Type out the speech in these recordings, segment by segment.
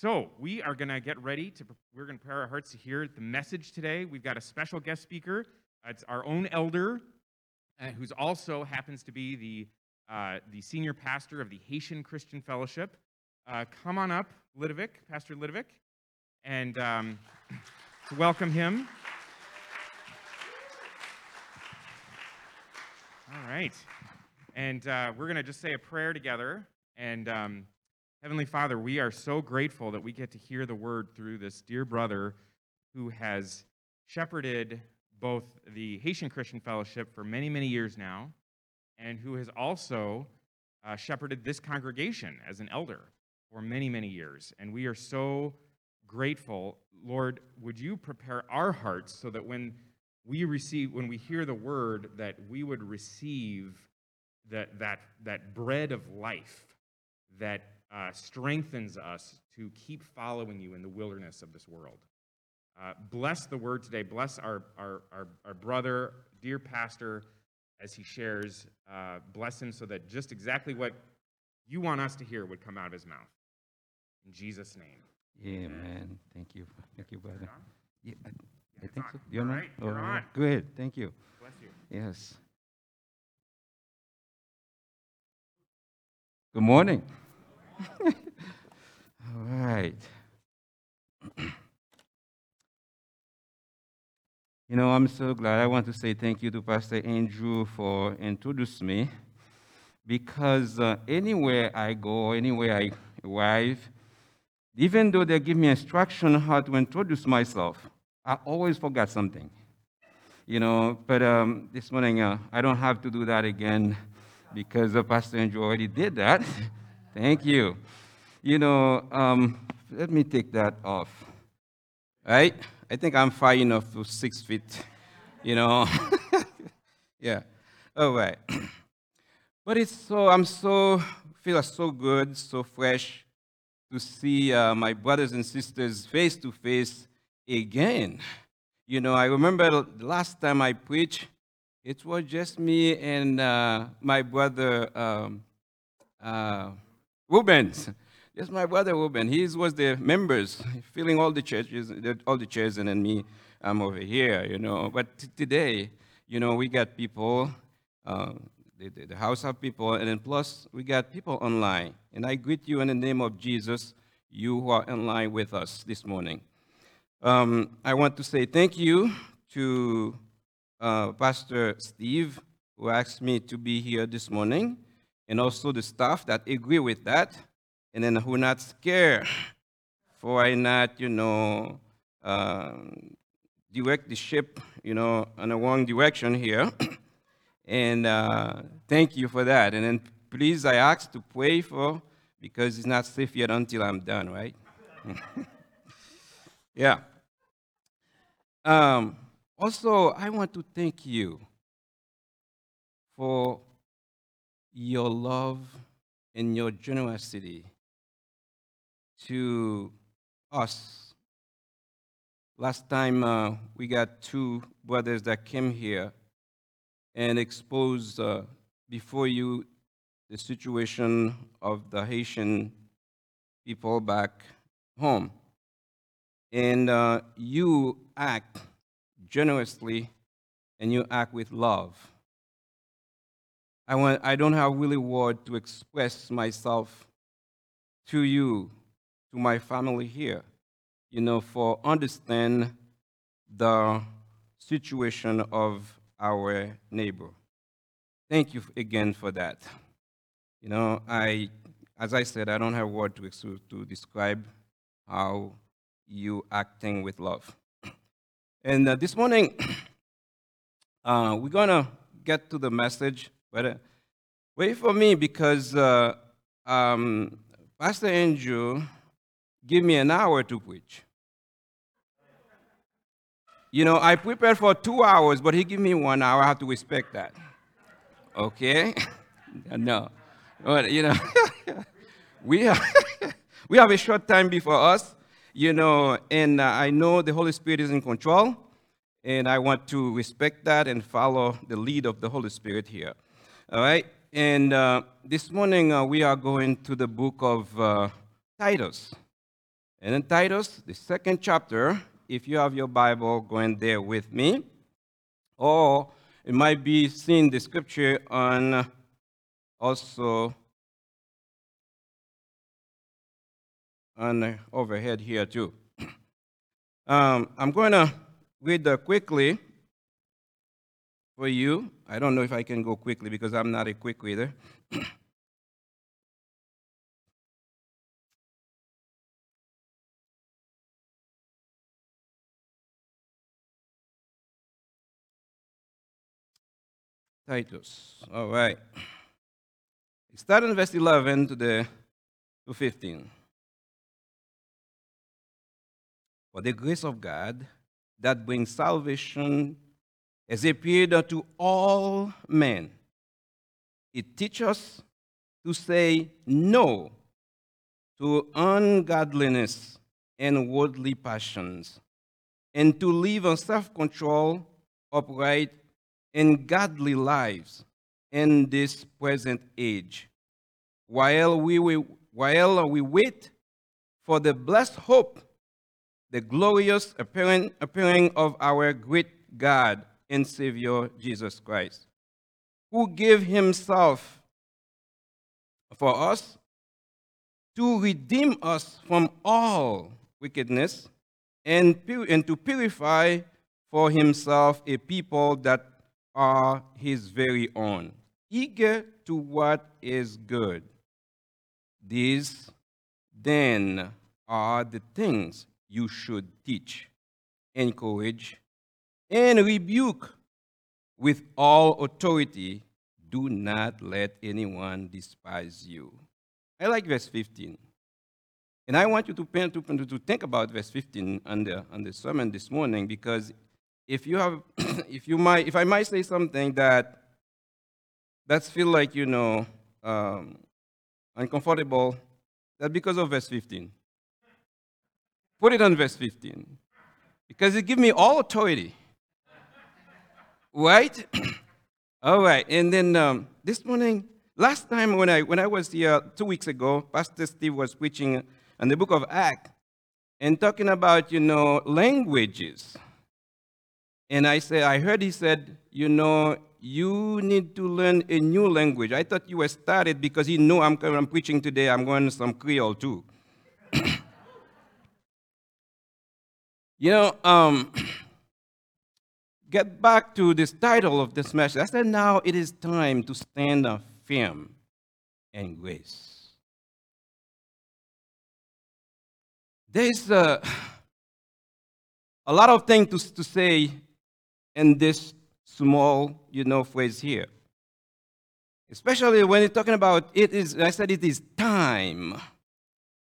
so we are going to get ready to, we're going to prepare our hearts to hear the message today. We've got a special guest speaker. It's our own elder, uh, who's also happens to be the, uh, the senior pastor of the Haitian Christian Fellowship. Uh, come on up, Lidovic, Pastor Lidovic, and um, to welcome him. All right. And uh, we're going to just say a prayer together. And um, Heavenly Father, we are so grateful that we get to hear the word through this dear brother who has shepherded both the Haitian Christian Fellowship for many, many years now, and who has also uh, shepherded this congregation as an elder for many, many years. And we are so grateful. Lord, would you prepare our hearts so that when we receive, when we hear the word, that we would receive that, that, that bread of life that uh, strengthens us to keep following you in the wilderness of this world. Uh, bless the word today. Bless our, our, our, our, brother, dear pastor, as he shares. Uh, bless him so that just exactly what you want us to hear would come out of his mouth. In Jesus' name. Yeah, man. Thank you. Thank you, brother. Yeah, I, Yeah, I think on. so. You're All right, you're Oh, on. Good. Thank you. Bless you. Yes. Good morning. All right. You know, I'm so glad. I want to say thank you to Pastor Andrew for introducing me because uh, anywhere I go, anywhere I arrive, even though they give me instruction how to introduce myself, I always forgot something. You know, but um, this morning uh, I don't have to do that again because uh, Pastor Andrew already did that. Thank you. You know, um, let me take that off. Right? I think I'm far enough to six feet. You know. yeah. All right. But it's so I'm so feel so good, so fresh to see uh, my brothers and sisters face to face again. You know, I remember last time I preached, it was just me and uh, my brother um, uh, Rubens. Just my brother Ruben. He was the members, filling all the churches, all the chairs, and then me, I'm over here. You know, but t- today, you know, we got people. Uh, the, the, the house of people, and then plus we got people online. And I greet you in the name of Jesus, you who are online with us this morning. Um, I want to say thank you to uh, Pastor Steve, who asked me to be here this morning, and also the staff that agree with that, and then who not scared for I not, you know, uh, direct the ship, you know, in the wrong direction here. And uh, thank you for that. And then please, I ask to pray for because it's not safe yet until I'm done, right? yeah. Um, also, I want to thank you for your love and your generosity to us. Last time uh, we got two brothers that came here and exposed uh, before you the situation of the Haitian people back home. And uh, you act generously and you act with love. I, want, I don't have really word to express myself to you, to my family here, you know, for understand the situation of our neighbor. Thank you again for that. You know, I, as I said, I don't have word to, to describe how you acting with love. And uh, this morning, uh, we're gonna get to the message, but uh, wait for me because uh, um, Pastor Andrew gave me an hour to preach. You know, I prepared for two hours, but he gave me one hour. I have to respect that. Okay? no. But, you know, we, have, we have a short time before us, you know, and uh, I know the Holy Spirit is in control, and I want to respect that and follow the lead of the Holy Spirit here. All right? And uh, this morning uh, we are going to the book of uh, Titus. And in Titus, the second chapter, if you have your Bible, go in there with me. Or it might be seeing the scripture on also on overhead here too. Um, I'm going to read uh, quickly for you. I don't know if I can go quickly because I'm not a quick reader. Titus. All right. Start in verse 11 to the to 15. For the grace of God that brings salvation has appeared unto all men. It teaches us to say no to ungodliness and worldly passions, and to live in self control, upright, and godly lives in this present age, while we, we, while we wait for the blessed hope, the glorious appearing, appearing of our great God and Savior Jesus Christ, who gave himself for us to redeem us from all wickedness and, pur- and to purify for himself a people that are his very own, eager to what is good. These then are the things you should teach, encourage, and rebuke with all authority. Do not let anyone despise you. I like verse 15. And I want you to, to, think about verse 15 on the, on the sermon this morning because if you have, if you might, if I might say something that that's feel like you know um, uncomfortable, that's because of verse 15. Put it on verse 15 because it gives me all authority, right? all right, and then um, this morning, last time when I when I was here two weeks ago, Pastor Steve was preaching on the book of Acts and talking about you know languages. And I said, I heard he said, you know, you need to learn a new language. I thought you were started because he knew I'm, I'm preaching today, I'm going some Creole too. you know, um, get back to this title of this message. I said, now it is time to stand firm in grace. There's a, a lot of things to, to say in this small, you know, phrase here. Especially when you're talking about it is, I said it is time.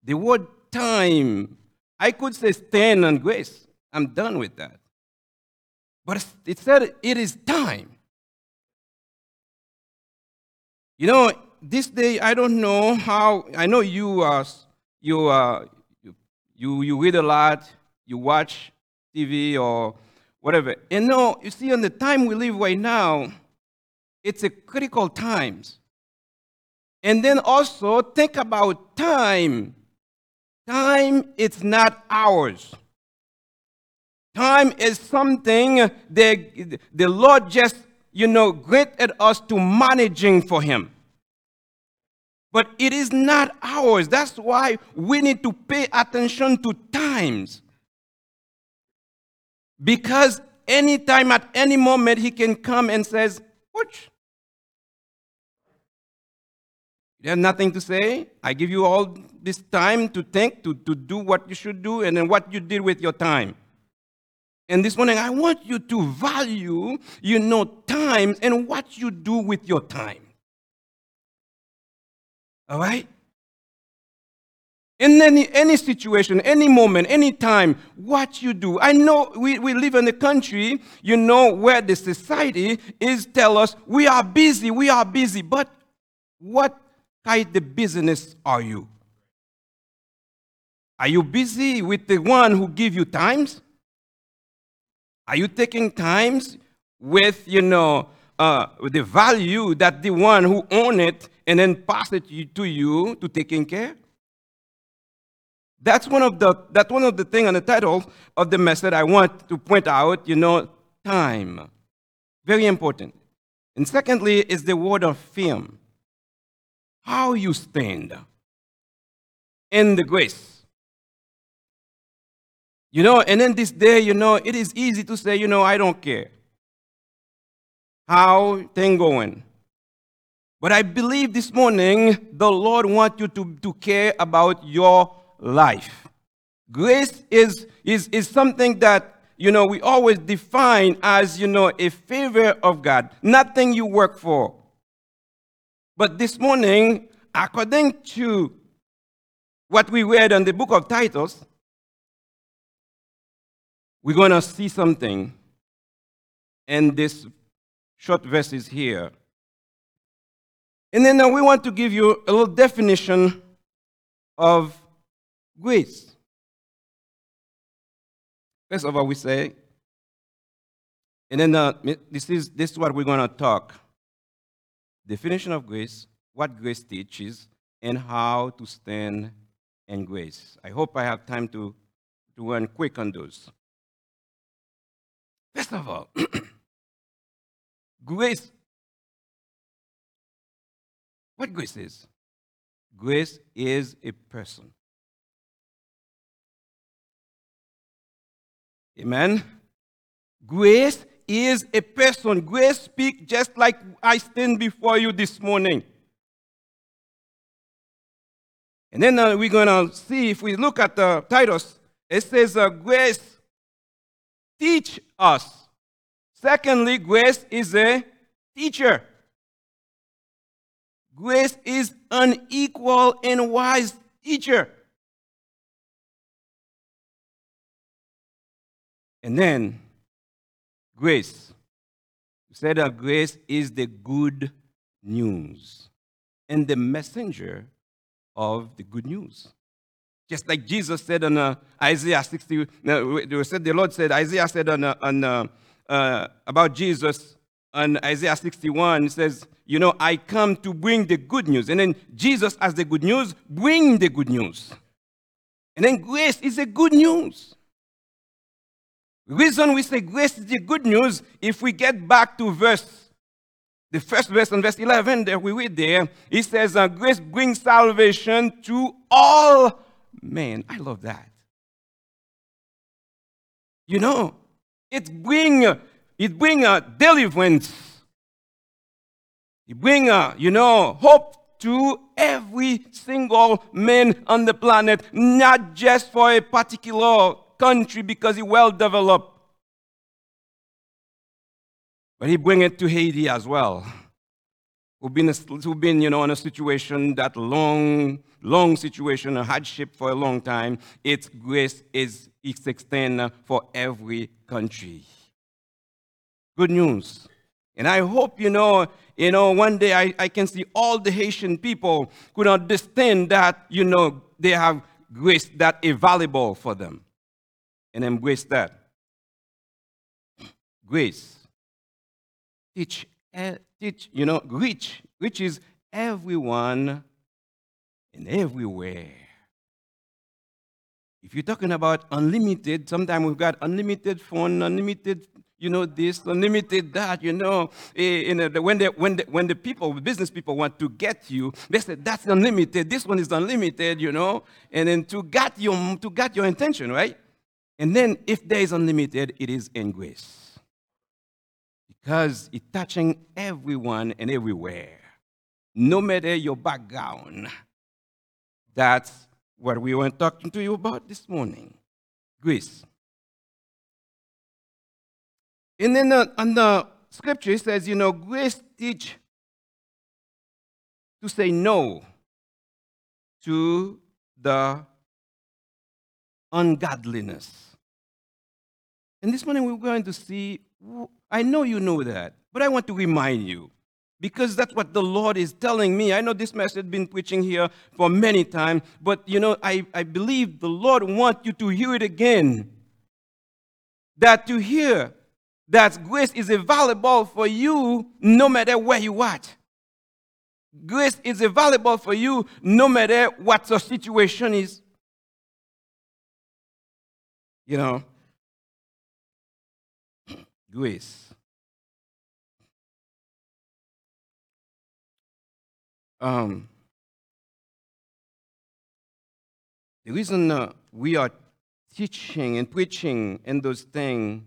The word time, I could say stand on grace. I'm done with that. But it said it is time. You know, this day I don't know how. I know you are you uh, you you read a lot, you watch TV or whatever. And no, you see, on the time we live right now, it's a critical times. And then also think about time. Time is not ours. Time is something the, the Lord just, you know, granted us to managing for Him. But it is not ours. That's why we need to pay attention to times. Because anytime, at any moment, he can come and says, Watch. You have nothing to say. I give you all this time to think, to, to do what you should do, and then what you did with your time. And this morning, I want you to value, you know, time and what you do with your time. All right? In any, any situation, any moment, any time, what you do. I know we, we live in a country, you know, where the society is tell us we are busy, we are busy. But what kind of business are you? Are you busy with the one who give you times? Are you taking times with, you know, uh, the value that the one who own it and then pass it to you to taking care? That's one of the that's one of the thing on the title of the message I want to point out, you know, time. Very important. And secondly is the word of firm. How you stand in the grace. You know, and in this day, you know, it is easy to say, you know, I don't care. How thing going? But I believe this morning the Lord wants you to, to care about your life. Grace is, is, is something that, you know, we always define as, you know, a favor of God, nothing you work for. But this morning, according to what we read in the book of Titus, we're going to see something in this short verses here. And then uh, we want to give you a little definition of grace. First of all, we say, and then uh, this, is, this is what we're going to talk definition of grace, what grace teaches, and how to stand in grace. I hope I have time to, to run quick on those. First of all, grace what grace is? Grace is a person. Amen. Grace is a person. Grace speaks just like I stand before you this morning. And then uh, we're going to see if we look at the Titus, it says uh, grace teach us. Secondly, grace is a teacher. Grace is an equal and wise teacher. And then, grace. You said that grace is the good news and the messenger of the good news. Just like Jesus said on uh, Isaiah 60, no, said, the Lord said, Isaiah said on, uh, on uh, uh about Jesus on Isaiah 61, it says, you know, I come to bring the good news. And then Jesus, as the good news, bring the good news. And then grace is the good news. Reason we say grace is the good news, if we get back to verse, the first verse on verse 11 that we read there, it says, uh, grace brings salvation to all men. I love that. You know, it bring, it bring a deliverance It bring, a, you know, hope to every single man on the planet, not just for a particular country because it's well developed. But he bring it to Haiti as well. Who've been, who've been, you know, in a situation that long, long situation, a hardship for a long time. Its grace is it's extended for every country. Good news. And I hope, you know, you know, one day I, I can see all the Haitian people could understand that, you know, they have grace that is valuable for them and embrace that. Grace. Teach, teach, you know, reach, which is everyone and everywhere. If you're talking about unlimited, sometimes we've got unlimited phone, unlimited you know, this, unlimited that, you know. Eh, you know when, the, when, the, when the people, business people want to get you, they say, that's unlimited, this one is unlimited, you know. And then to get your, to get your intention, right? And then if there is unlimited, it is in grace. Because it's touching everyone and everywhere, no matter your background. That's what we were talking to you about this morning. Grace. And then the, on the scripture, it says, you know, grace teach to say no to the ungodliness. And this morning we're going to see, I know you know that, but I want to remind you because that's what the Lord is telling me. I know this message has been preaching here for many times, but you know, I, I believe the Lord wants you to hear it again. That to hear that grace is available for you no matter where you at. Grace is available for you no matter what your situation is. You know, grace. Um, the reason uh, we are teaching and preaching and those things,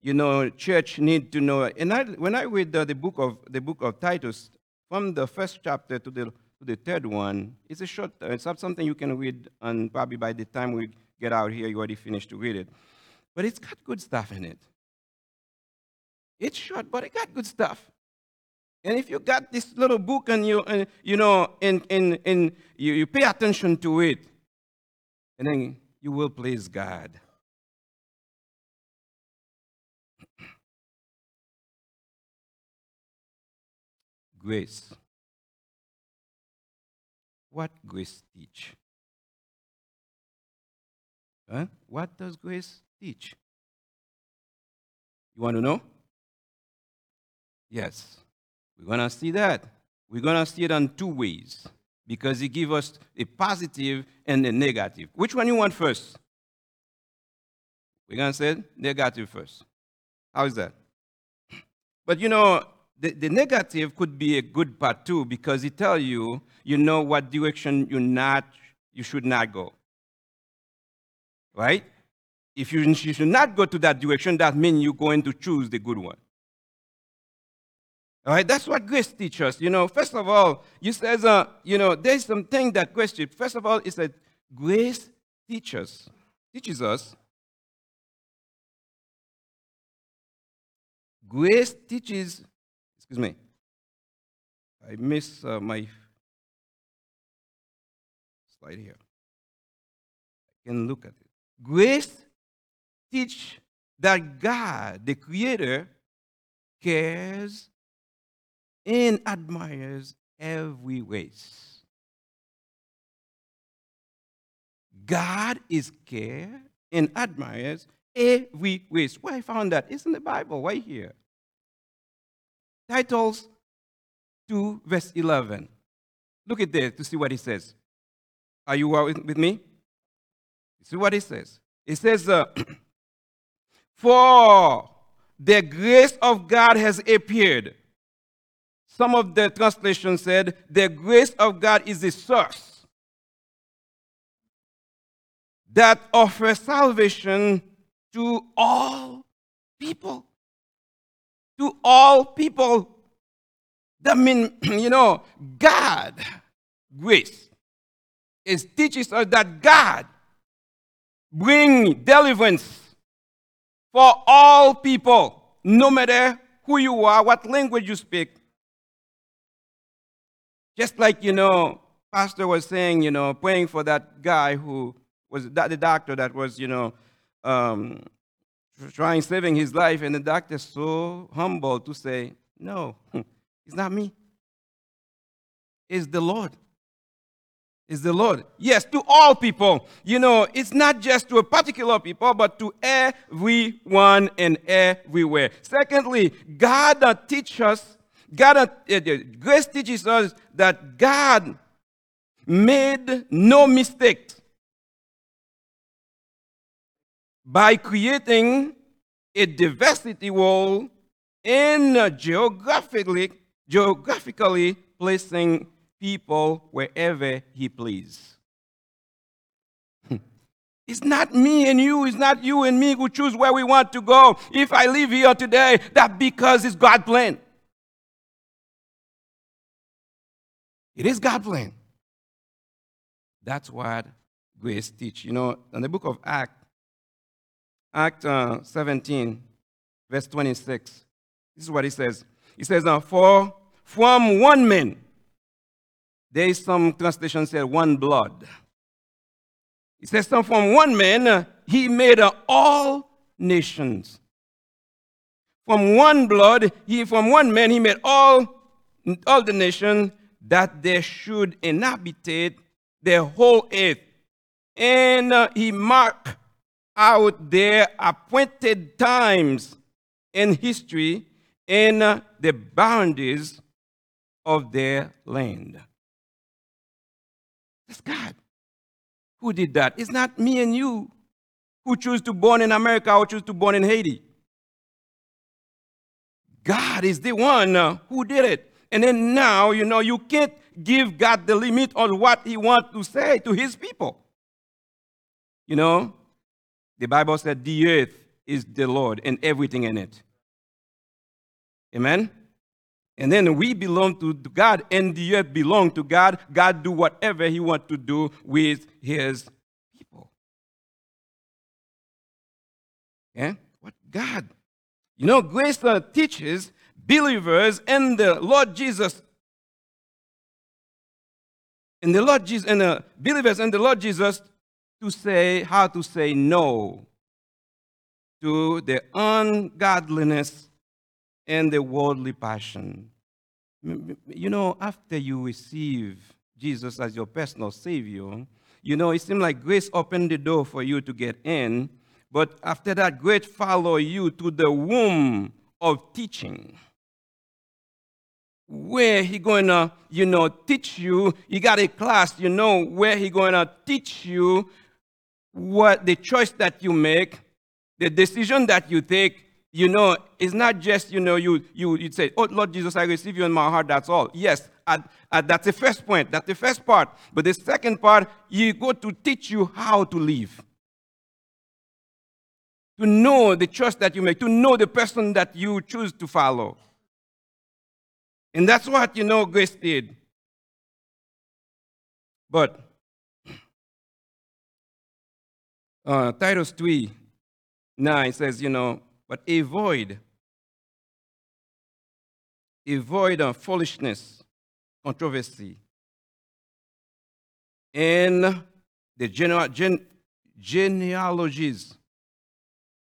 you know, church need to know. And I, when I read uh, the book of the book of Titus, from the first chapter to the to the third one, it's a short. Uh, it's not something you can read, and probably by the time we get out here, you already finished to read it. But it's got good stuff in it. It's short, but it got good stuff. And if you got this little book and you, uh, you know, and, and, and you, you pay attention to it, and then you will please God. grace. What grace teach? Huh? What does grace teach? You want to know? Yes. We're going to see that. We're going to see it in two ways because it gives us a positive and a negative. Which one you want first? We're going to say negative first. How is that? But you know, the, the negative could be a good part too because it tells you, you know what direction you not you should not go. Right? If you, you should not go to that direction, that means you're going to choose the good one. All right, that's what grace teaches us. You know, first of all, you says, uh, you know, there's something that grace teaches. First of all, it's that grace teaches, teaches us. Grace teaches, excuse me, I miss uh, my slide here. I can look at it. Grace teach that God, the Creator, cares and admires every race. God is care and admires every race. Where I found that? It's in the Bible, right here. Titus 2, verse 11. Look at there to see what it says. Are you with me? See what it says. It says, uh, For the grace of God has appeared. Some of the translations said, The grace of God is the source that offers salvation to all people. To all people. That means, you know, God, grace, is teaches us that God bring deliverance for all people, no matter who you are, what language you speak. Just like, you know, Pastor was saying, you know, praying for that guy who was the doctor that was, you know, um, trying saving his life, and the doctor so humble to say, no, it's not me. It's the Lord is the Lord. Yes, to all people. You know, it's not just to a particular people, but to everyone and everywhere. Secondly, God teaches us, God, uh, uh, grace teaches us that God made no mistake by creating a diversity world and geographically, geographically placing people wherever he please. It's not me and you, it's not you and me who choose where we want to go. If I live here today, that because it's God's plan. It is God's plan. That's what grace teach. You know, in the book of Acts, Act uh, 17, verse 26, this is what he says. He says, For from one man, there is some translation said one blood. It says from one man, uh, he made uh, all nations. From one blood, he from one man, he made all, all the nations that they should inhabit the whole earth. And uh, he marked out their appointed times in history and uh, the boundaries of their land. It's God who did that. It's not me and you who choose to born in America or choose to born in Haiti. God is the one uh, who did it. And then now, you know, you can't give God the limit on what he wants to say to his people. You know, the Bible said the earth is the Lord and everything in it. Amen? And then we belong to God and the earth belong to God. God do whatever he wants to do with his people. Yeah? What God? You know, grace uh, teaches believers in the Lord Jesus in the Lord Jesus and the believers in the Lord Jesus to say how to say no to the ungodliness and the worldly passion. You know, after you receive Jesus as your personal Savior, you know, it seems like grace opened the door for you to get in, but after that, grace follow you to the womb of teaching. Where he gonna, you know, teach you. You got a class, you know, where he gonna teach you what the choice that you make, the decision that you take, you know, it's not just, you know, you, you, you say, oh, Lord Jesus, I receive you in my heart, that's all. Yes, that's the first point, that's the first part. But the second part, you go to teach you how to live. To know the choice that you make, to know the person that you choose to follow. And that's what, you know, grace did. But uh, Titus 3 9 says, you know, but avoid, avoid uh, foolishness, controversy, and the gen, genealogies,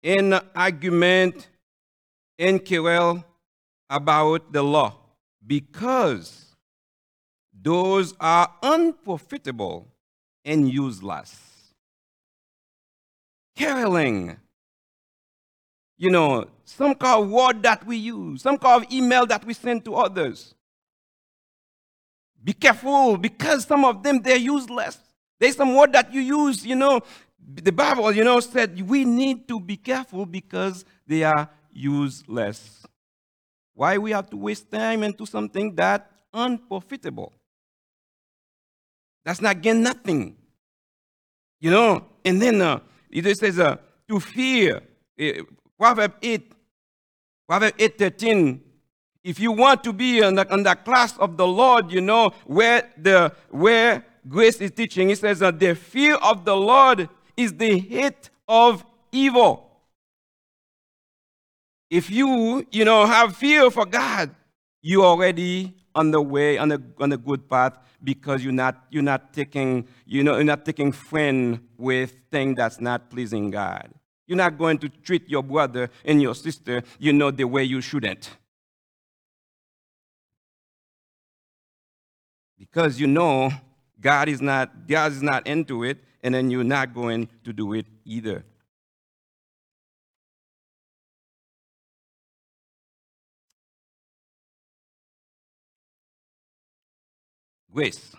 in argument, in quarrel about the law, because those are unprofitable and useless. Caroling you know, some kind of word that we use, some kind of email that we send to others. Be careful because some of them they're useless. There's some word that you use, you know. The Bible, you know, said we need to be careful because they are useless. Why we have to waste time into something that unprofitable? That's not gain nothing. You know, and then uh, it says uh, to fear. Eh, Proverb 8, Proverb 8 13. If you want to be in the, in the class of the Lord, you know, where the where grace is teaching, it says that the fear of the Lord is the hate of evil. If you, you know, have fear for God, you're already on the way, on the on the good path, because you're not you're not taking, you know, you're not taking friend with thing that's not pleasing God. You're not going to treat your brother and your sister, you know, the way you shouldn't. Because you know God is not God is not into it, and then you're not going to do it either. Grace.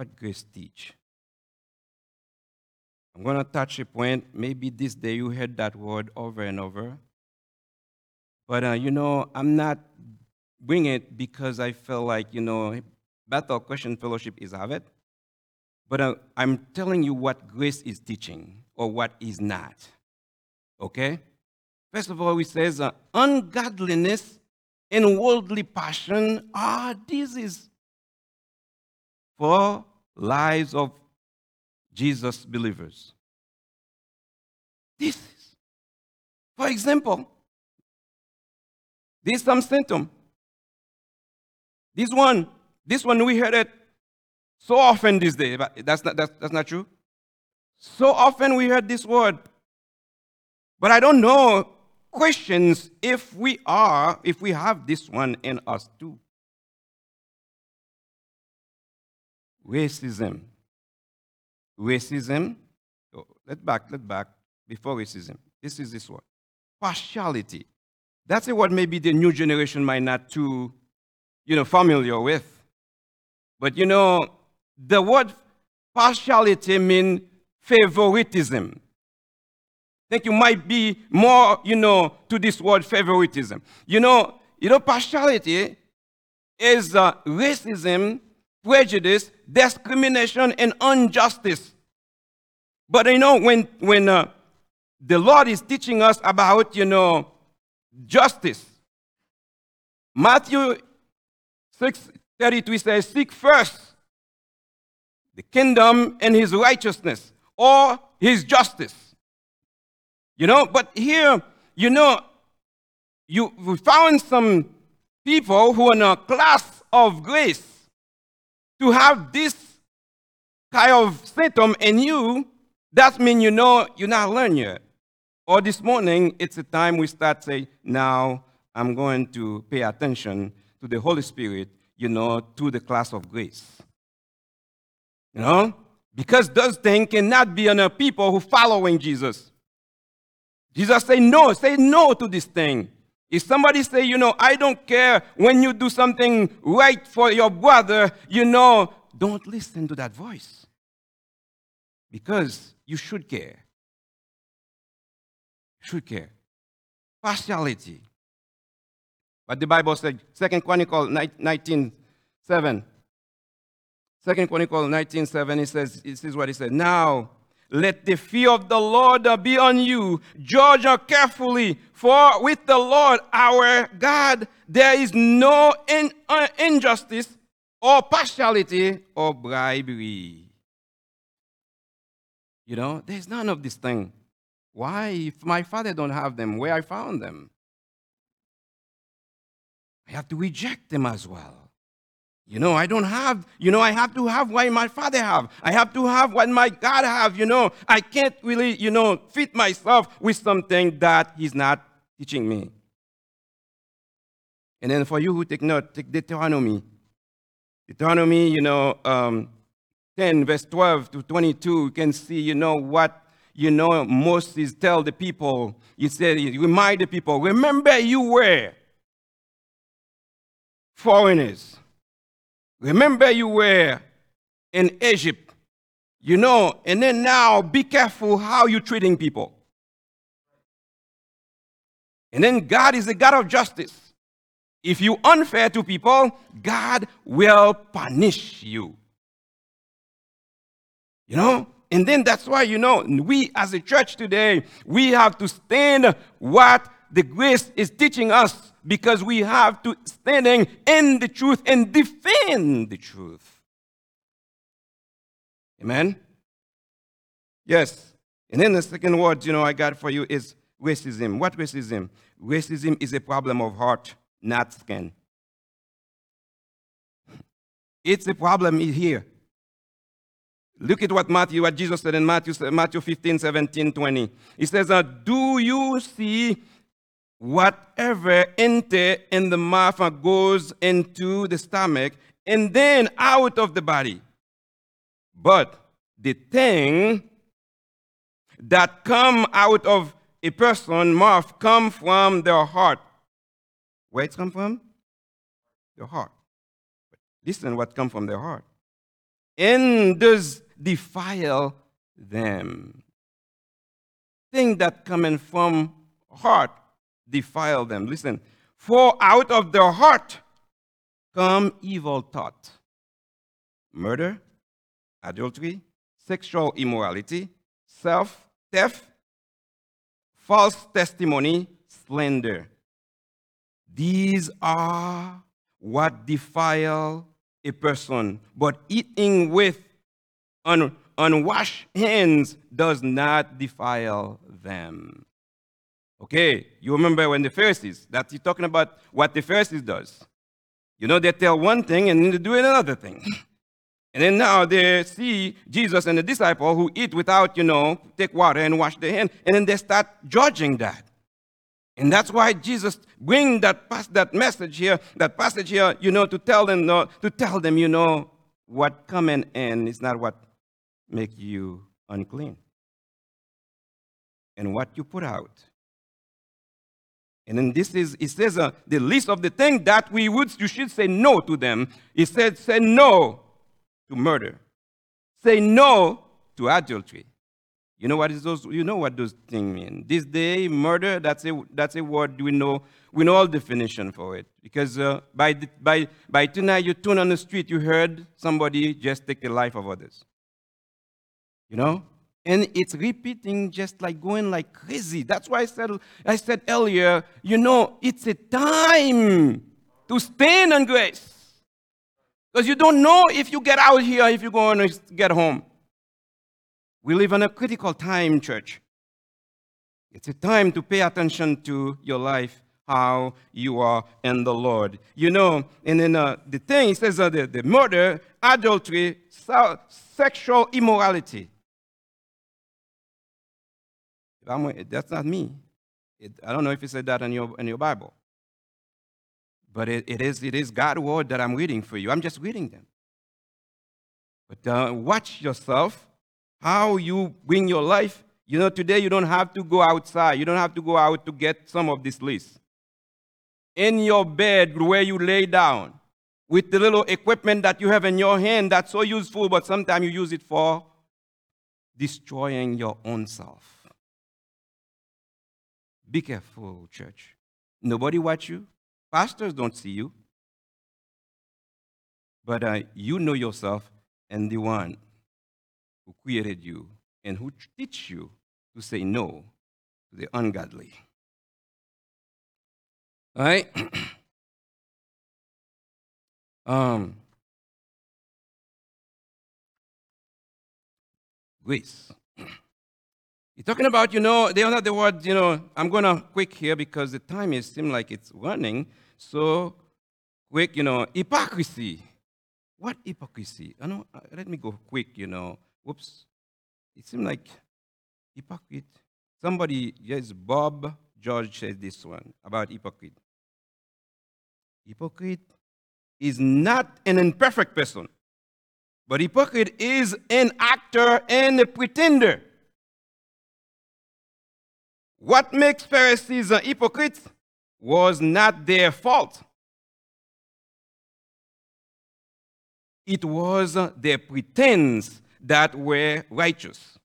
what grace teach? I'm going to touch a point. Maybe this day you heard that word over and over. But, uh, you know, I'm not bringing it because I feel like, you know, Bethel Christian Fellowship is of it. But uh, I'm telling you what grace is teaching or what is not. Okay? First of all, he says uh, ungodliness and worldly passion are diseases. For lives of Jesus believers. This is, for example, this some symptom. This one, this one we heard it so often these days, but that's not, that's, that's not true. So often we heard this word. But I don't know questions if we are, if we have this one in us too. racism. Racism, oh, let back, let back, before racism. This is this word. Partiality. That's what maybe the new generation might not too, you know, familiar with. But you know, the word partiality means favoritism. Think you might be more, you know, to this word favoritism. You know, you know, partiality is uh, racism, prejudice, discrimination, and injustice. But you know, when when uh, the Lord is teaching us about, you know, justice, Matthew 6 33 says, Seek first the kingdom and his righteousness or his justice. You know, but here, you know, you we found some people who are in a class of grace to have this kind of symptom in you, that means you know you're not learned yet. Or this morning, it's a time we start say, now I'm going to pay attention to the Holy Spirit, you know, to the class of grace. You know? Because those things cannot be on a people who following Jesus. Jesus say no, say no to this thing. If somebody say, you know, I don't care when you do something right for your brother, you know, don't listen to that voice. Because you should care. Should care. Partiality. But the Bible said, Second Chronicle 19, 7. Second Chronicle 19, 7, it says, this is what he said. Now let the fear of the Lord be on you. Judge carefully, for with the Lord our God there is no in, uh, injustice or partiality or bribery. You know, there's none of this thing. Why? If my father don't have them, where I found them? I have to reject them as well. You know, I don't have, you know, I have to have what my father have. I have to have what my God have, you know. I can't really, you know, fit myself with something that he's not teaching me. And then for you who take note, take Deuteronomy. Deuteronomy, you know, um, 10, verse 12 to 22, you can see, you know, what, you know, Moses tell the people. He said, remind the people, remember you were foreigners. Remember you were in Egypt. You know, and then now be careful how you're treating people. And then God is the God of justice. If you unfair to people, God will punish you. You know? And then that's why, you know, we as a church today, we have to stand what the grace is teaching us because we have to standing in the truth and defend the truth. Amen? Yes. And then the second word, you know, I got for you is racism. What racism? Racism is a problem of heart, not skin. It's a problem here. Look at what Matthew, what Jesus said in Matthew, Matthew 15, 17, 20. He says, uh, Do you see whatever enter in the mouth and goes into the stomach and then out of the body? But the thing that come out of a person mouth come from their heart. Where it come from? The heart. But Listen what come from their heart. And does defile them. Thing that coming from heart defile them. Listen, for out of their heart come evil thought, murder, adultery, sexual immorality, self theft, false testimony, slander. These are what defile a person, but eating with un- unwashed hands does not defile them. Okay, you remember when the Pharisees, that you're talking about what the Pharisees does. You know, they tell one thing and then they do another thing. And then now they see Jesus and the disciple who eat without, you know, take water and wash their hand, and then they start judging that. And that's why Jesus bring that, that message here, that passage here, you know, to tell them, no, to tell them, you know, what coming in is not what make you unclean. And what you put out. And then this is, it says uh, the list of the things that we would, you should say no to them. He said, say no to murder. Say no to adultery. You know what is those? You know what those things mean. This day, murder. That's a that's a word we know. We know all definition for it because uh, by the, by by tonight you turn on the street, you heard somebody just take the life of others. You know, and it's repeating just like going like crazy. That's why I said I said earlier. You know, it's a time to stand on grace because you don't know if you get out here if you're going to get home. We live in a critical time, church. It's a time to pay attention to your life, how you are in the Lord. You know, and then uh, the thing, it says uh, the, the murder, adultery, sexual immorality. That's not me. It, I don't know if it said that in your, in your Bible. But it, it, is, it is God's word that I'm reading for you. I'm just reading them. But uh, watch yourself how you bring your life. You know, today you don't have to go outside. You don't have to go out to get some of this list. In your bed where you lay down, with the little equipment that you have in your hand that's so useful, but sometimes you use it for destroying your own self. Be careful, church. Nobody watch you. Pastors don't see you. But uh, you know yourself and the one who created you and who teach you to say no to the ungodly. All right? um, grace. You're talking about, you know, they are not the word, you know, I'm going to quick here because the time is seem like it's running. So quick, you know, hypocrisy. What hypocrisy? I know, uh, let me go quick, you know. Whoops. It seemed like hypocrite. Somebody, yes, Bob George said this one about hypocrite. Hypocrite is not an imperfect person, but hypocrite is an actor and a pretender. What makes Pharisees a hypocrite was not their fault. It was their pretense that were righteous.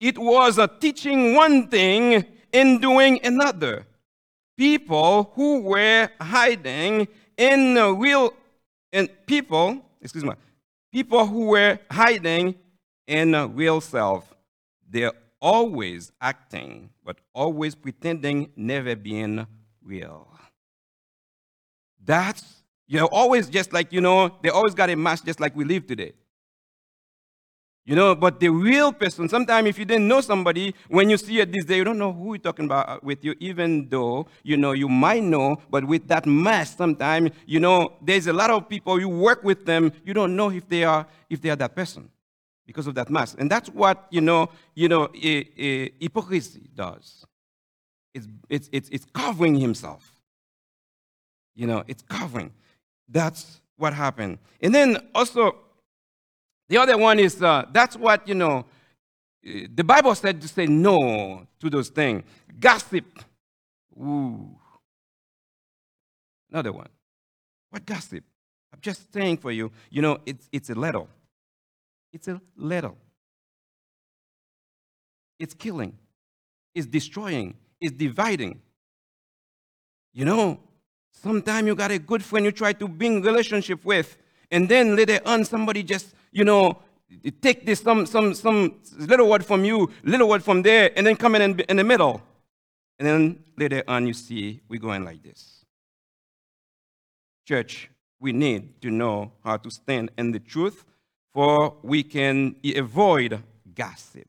It was teaching one thing and doing another. People who were hiding in real and people, excuse me, people who were hiding in real self. They're always acting, but always pretending, never being real. That's, you know, always just like, you know, they always got a mask just like we live today. You know, but the real person, sometimes if you didn't know somebody, when you see it this day, you don't know who you're talking about uh, with you, even though, you know, you might know, but with that mask, sometimes, you know, there's a lot of people, you work with them, you don't know if they are, if they are that person because of that mask. And that's what, you know, you know, a, a hypocrisy does. It's, it's, it's, it's covering himself. You know, it's covering. That's what happened. And then also, the other one is uh, that's what, you know, the Bible said to say no to those things. Gossip. Ooh. Another one. What gossip? I'm just saying for you, you know, it's, it's a little. It's a little. It's killing. It's destroying. It's dividing. You know, sometimes you got a good friend you try to bring relationship with, and then later on somebody just you know, take this some some some little word from you, little word from there, and then come in in, the middle. And then later on, you see we're going like this. Church, we need to know how to stand in the truth, for we can avoid gossip,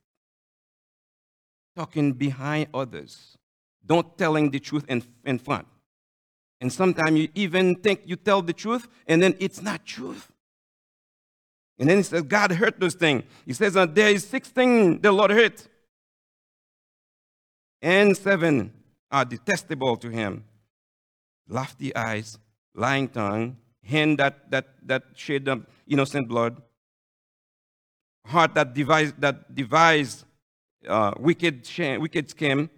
talking behind others, don't telling the truth in, in front. And sometimes you even think you tell the truth, and then it's not truth. And then he says, God hurt those things. He says, there is six things the Lord hurt. And seven are detestable to him. Lofty eyes, lying tongue, hand that, that, that shed of innocent blood, heart that devise, that devise uh, wicked, wicked scheme,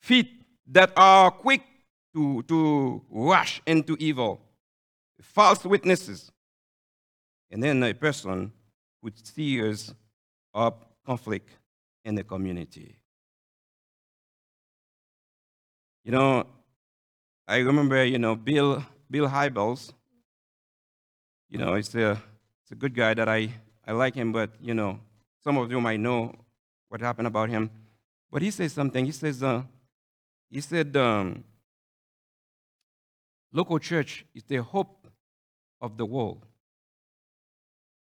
feet that are quick to, to rush into evil, false witnesses, and then a person who stirs up conflict in the community. You know, I remember, you know, Bill, Bill Hybels. You know, it's a, it's a good guy that I, I like him, but, you know, some of you might know what happened about him. But he says something. He says, uh, he said, um, local church is the hope of the world.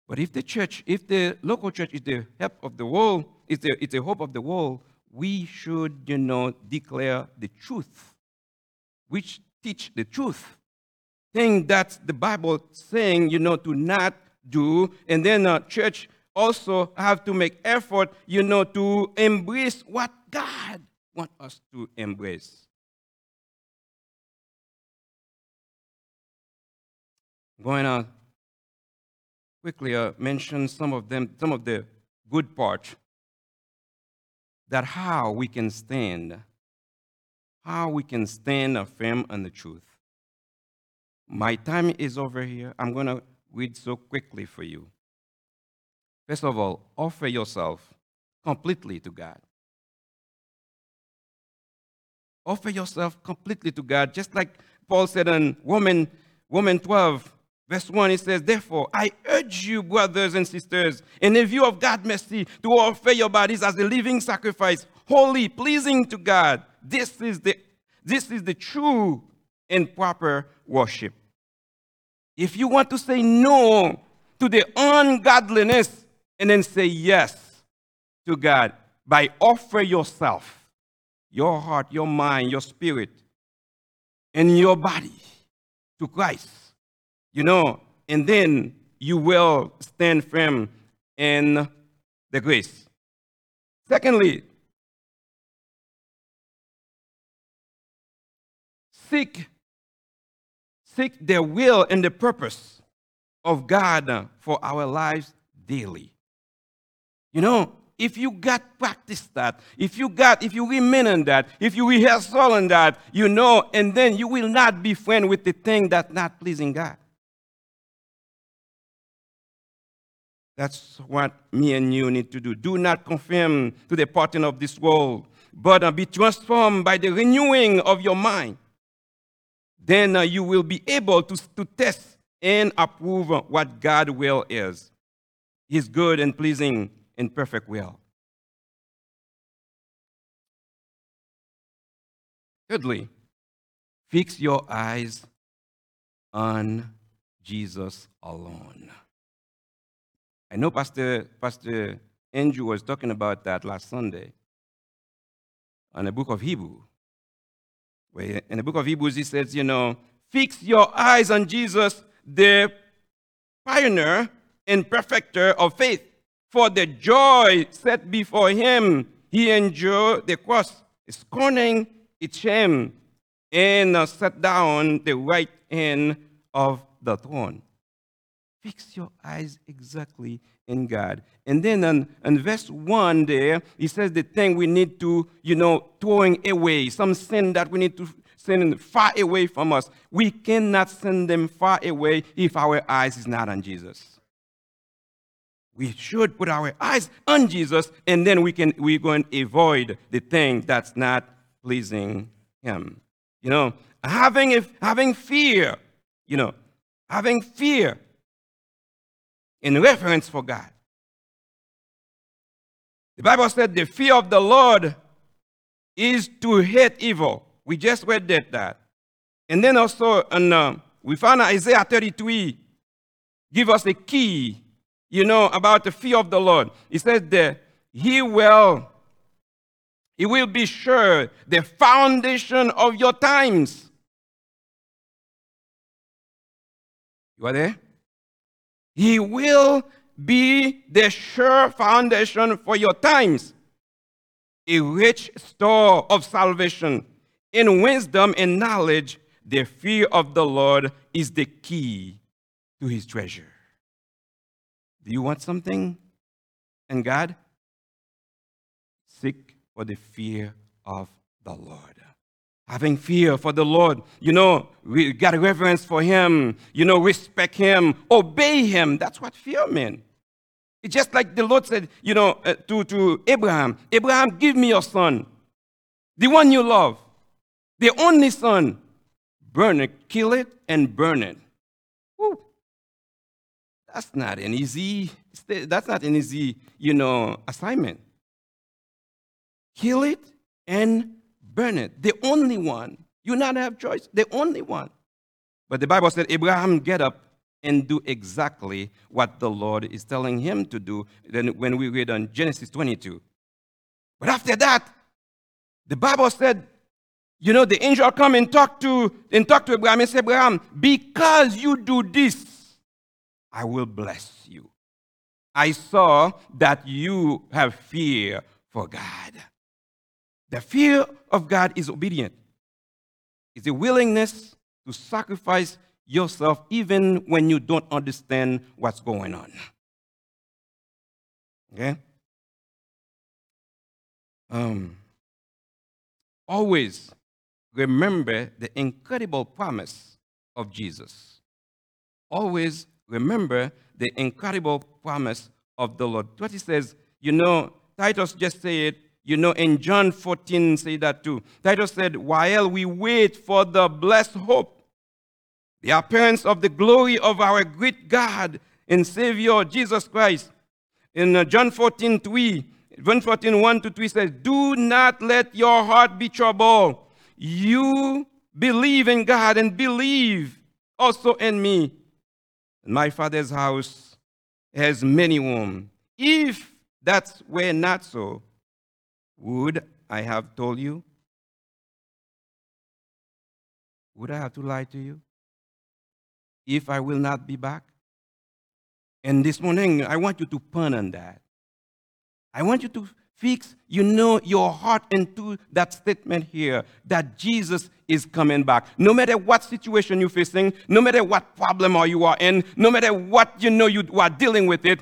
But if the church, if the local church is the help of the world, is the, it's the hope of the world, we should, you know, declare the truth, which teach the truth. Thing that the Bible saying, you know, to not do, and then uh, church also have to make effort, you know, to embrace what God want us to embrace. I'm going to quickly uh, mention some of them, some of the good parts that how we can stand, how we can stand firm on the truth. My time is over here. I'm going to read so quickly for you. First of all, offer yourself completely to God. Offer yourself completely to God, just like Paul said in Woman, Woman 12, verse 1, it says, Therefore, I urge you, brothers and sisters, in the view of God's mercy, to offer your bodies as a living sacrifice, holy, pleasing to God. This is the, this is the true and proper worship. If you want to say no to the ungodliness and then say yes to God by offer yourself your heart, your mind, your spirit, and your body to Christ. You know, and then you will stand firm in the grace. Secondly, seek seek the will and the purpose of God for our lives daily. You know, if you got practice that, if you got, if you remain in that, if you rehearse all in that, you know, and then you will not be friend with the thing that's not pleasing God. That's what me and you need to do. Do not conform to the pattern of this world, but uh, be transformed by the renewing of your mind. Then uh, you will be able to, to test and approve what God's will is. His good and pleasing and perfect will. Thirdly, fix your eyes on Jesus alone. I know Pastor, Pastor Andrew was talking about that last Sunday on the book of Hebrew. Where in the book of Hebrews, he says, you know, fix your eyes on Jesus, the pioneer and perfecter of faith. For the joy set before him, he endured the cross, scorning its shame, and sat down the right hand of the throne. Fix your eyes exactly in God. And then in, in verse 1 there, he says the thing we need to, you know, throwing away, some sin that we need to send far away from us. We cannot send them far away if our eyes is not on Jesus we should put our eyes on Jesus, and then we can we're going to avoid the thing that's not pleasing Him. You know, having a, having fear. You know, having fear in reference for God. The Bible said the fear of the Lord is to hate evil. We just read that. that. And then also, and, uh, we found Isaiah 33 give us a key you know, about the fear of the Lord. He says that He will, He will be sure the foundation of your times. You are there? He will be the sure foundation for your times, a rich store of salvation. In wisdom and knowledge, the fear of the Lord is the key to his treasure. Do you want something in God? Seek for the fear of the Lord. Having fear for the Lord. You know, we got reverence for Him. You know, respect Him, obey Him. That's what fear means. It's just like the Lord said, you know, uh, to, to Abraham, Abraham, give me your son, the one you love, the only son. Burn it, kill it, and burn it. Woo. That's not an easy, that's not an easy, you know, assignment. Kill it and it. The only one. You not have choice. The only one. But the Bible said Abraham get up and do exactly what the Lord is telling him to do. Then when we read on Genesis 22. But after that, the Bible said, you know, the angel come and talk to and talk to Abraham and say, Abraham, because you do this, I will bless you. I saw that you have fear for God. The fear of God is obedient. It's a willingness to sacrifice yourself even when you don't understand what's going on. Okay? Um, always remember the incredible promise of Jesus. Always remember the incredible promise of the Lord. What he says, you know, Titus just said you know, in John 14, say that too. Titus said, While we wait for the blessed hope, the appearance of the glory of our great God and Savior Jesus Christ. In uh, John 14, 3, John 14, 1 to 3 says, Do not let your heart be troubled. You believe in God and believe also in me. My Father's house has many rooms. If that were not so, would I have told you? Would I have to lie to you? If I will not be back? And this morning, I want you to pun on that. I want you to fix, you know, your heart into that statement here that Jesus is coming back. No matter what situation you're facing, no matter what problem or you are in, no matter what you know you are dealing with it,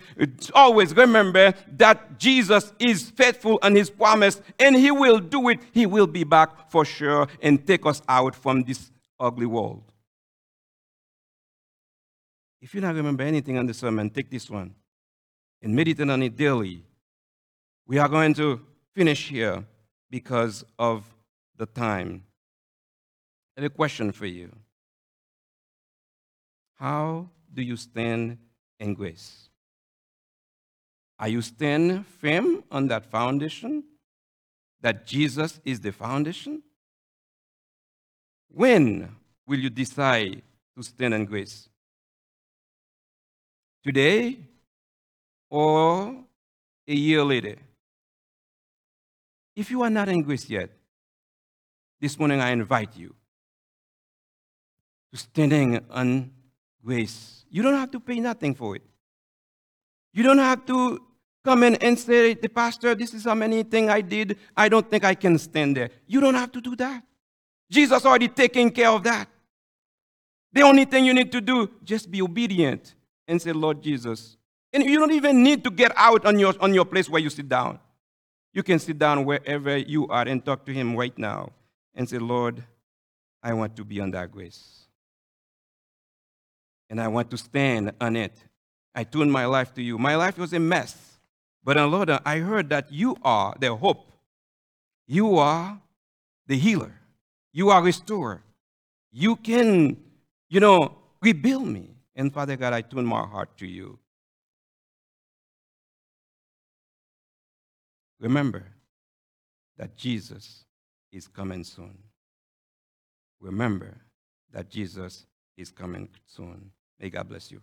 always remember that Jesus is faithful and his promise and he will do it. He will be back for sure and take us out from this ugly world. If you don't remember anything on the sermon, take this one and meditate on it daily we are going to finish here because of the time. I have a question for you. How do you stand in grace? Are you standing firm on that foundation? That Jesus is the foundation? When will you decide to stand in grace? Today or a year later? If you are not in grace yet, this morning I invite you to standing on grace. You don't have to pay nothing for it. You don't have to come in and say, the pastor, this is how many things I did. I don't think I can stand there. You don't have to do that. Jesus already taking care of that. The only thing you need to do, just be obedient and say, Lord Jesus. And you don't even need to get out on your, on your place where you sit down. You can sit down wherever you are and talk to Him right now and say, Lord, I want to be on that grace. And I want to stand on it. I tune my life to you. My life was a mess. But uh, Lord, I heard that you are the hope. You are the healer. You are restorer. You can, you know, rebuild me. And Father God, I tune my heart to you. Remember that Jesus is coming soon. Remember that Jesus is coming soon. May God bless you.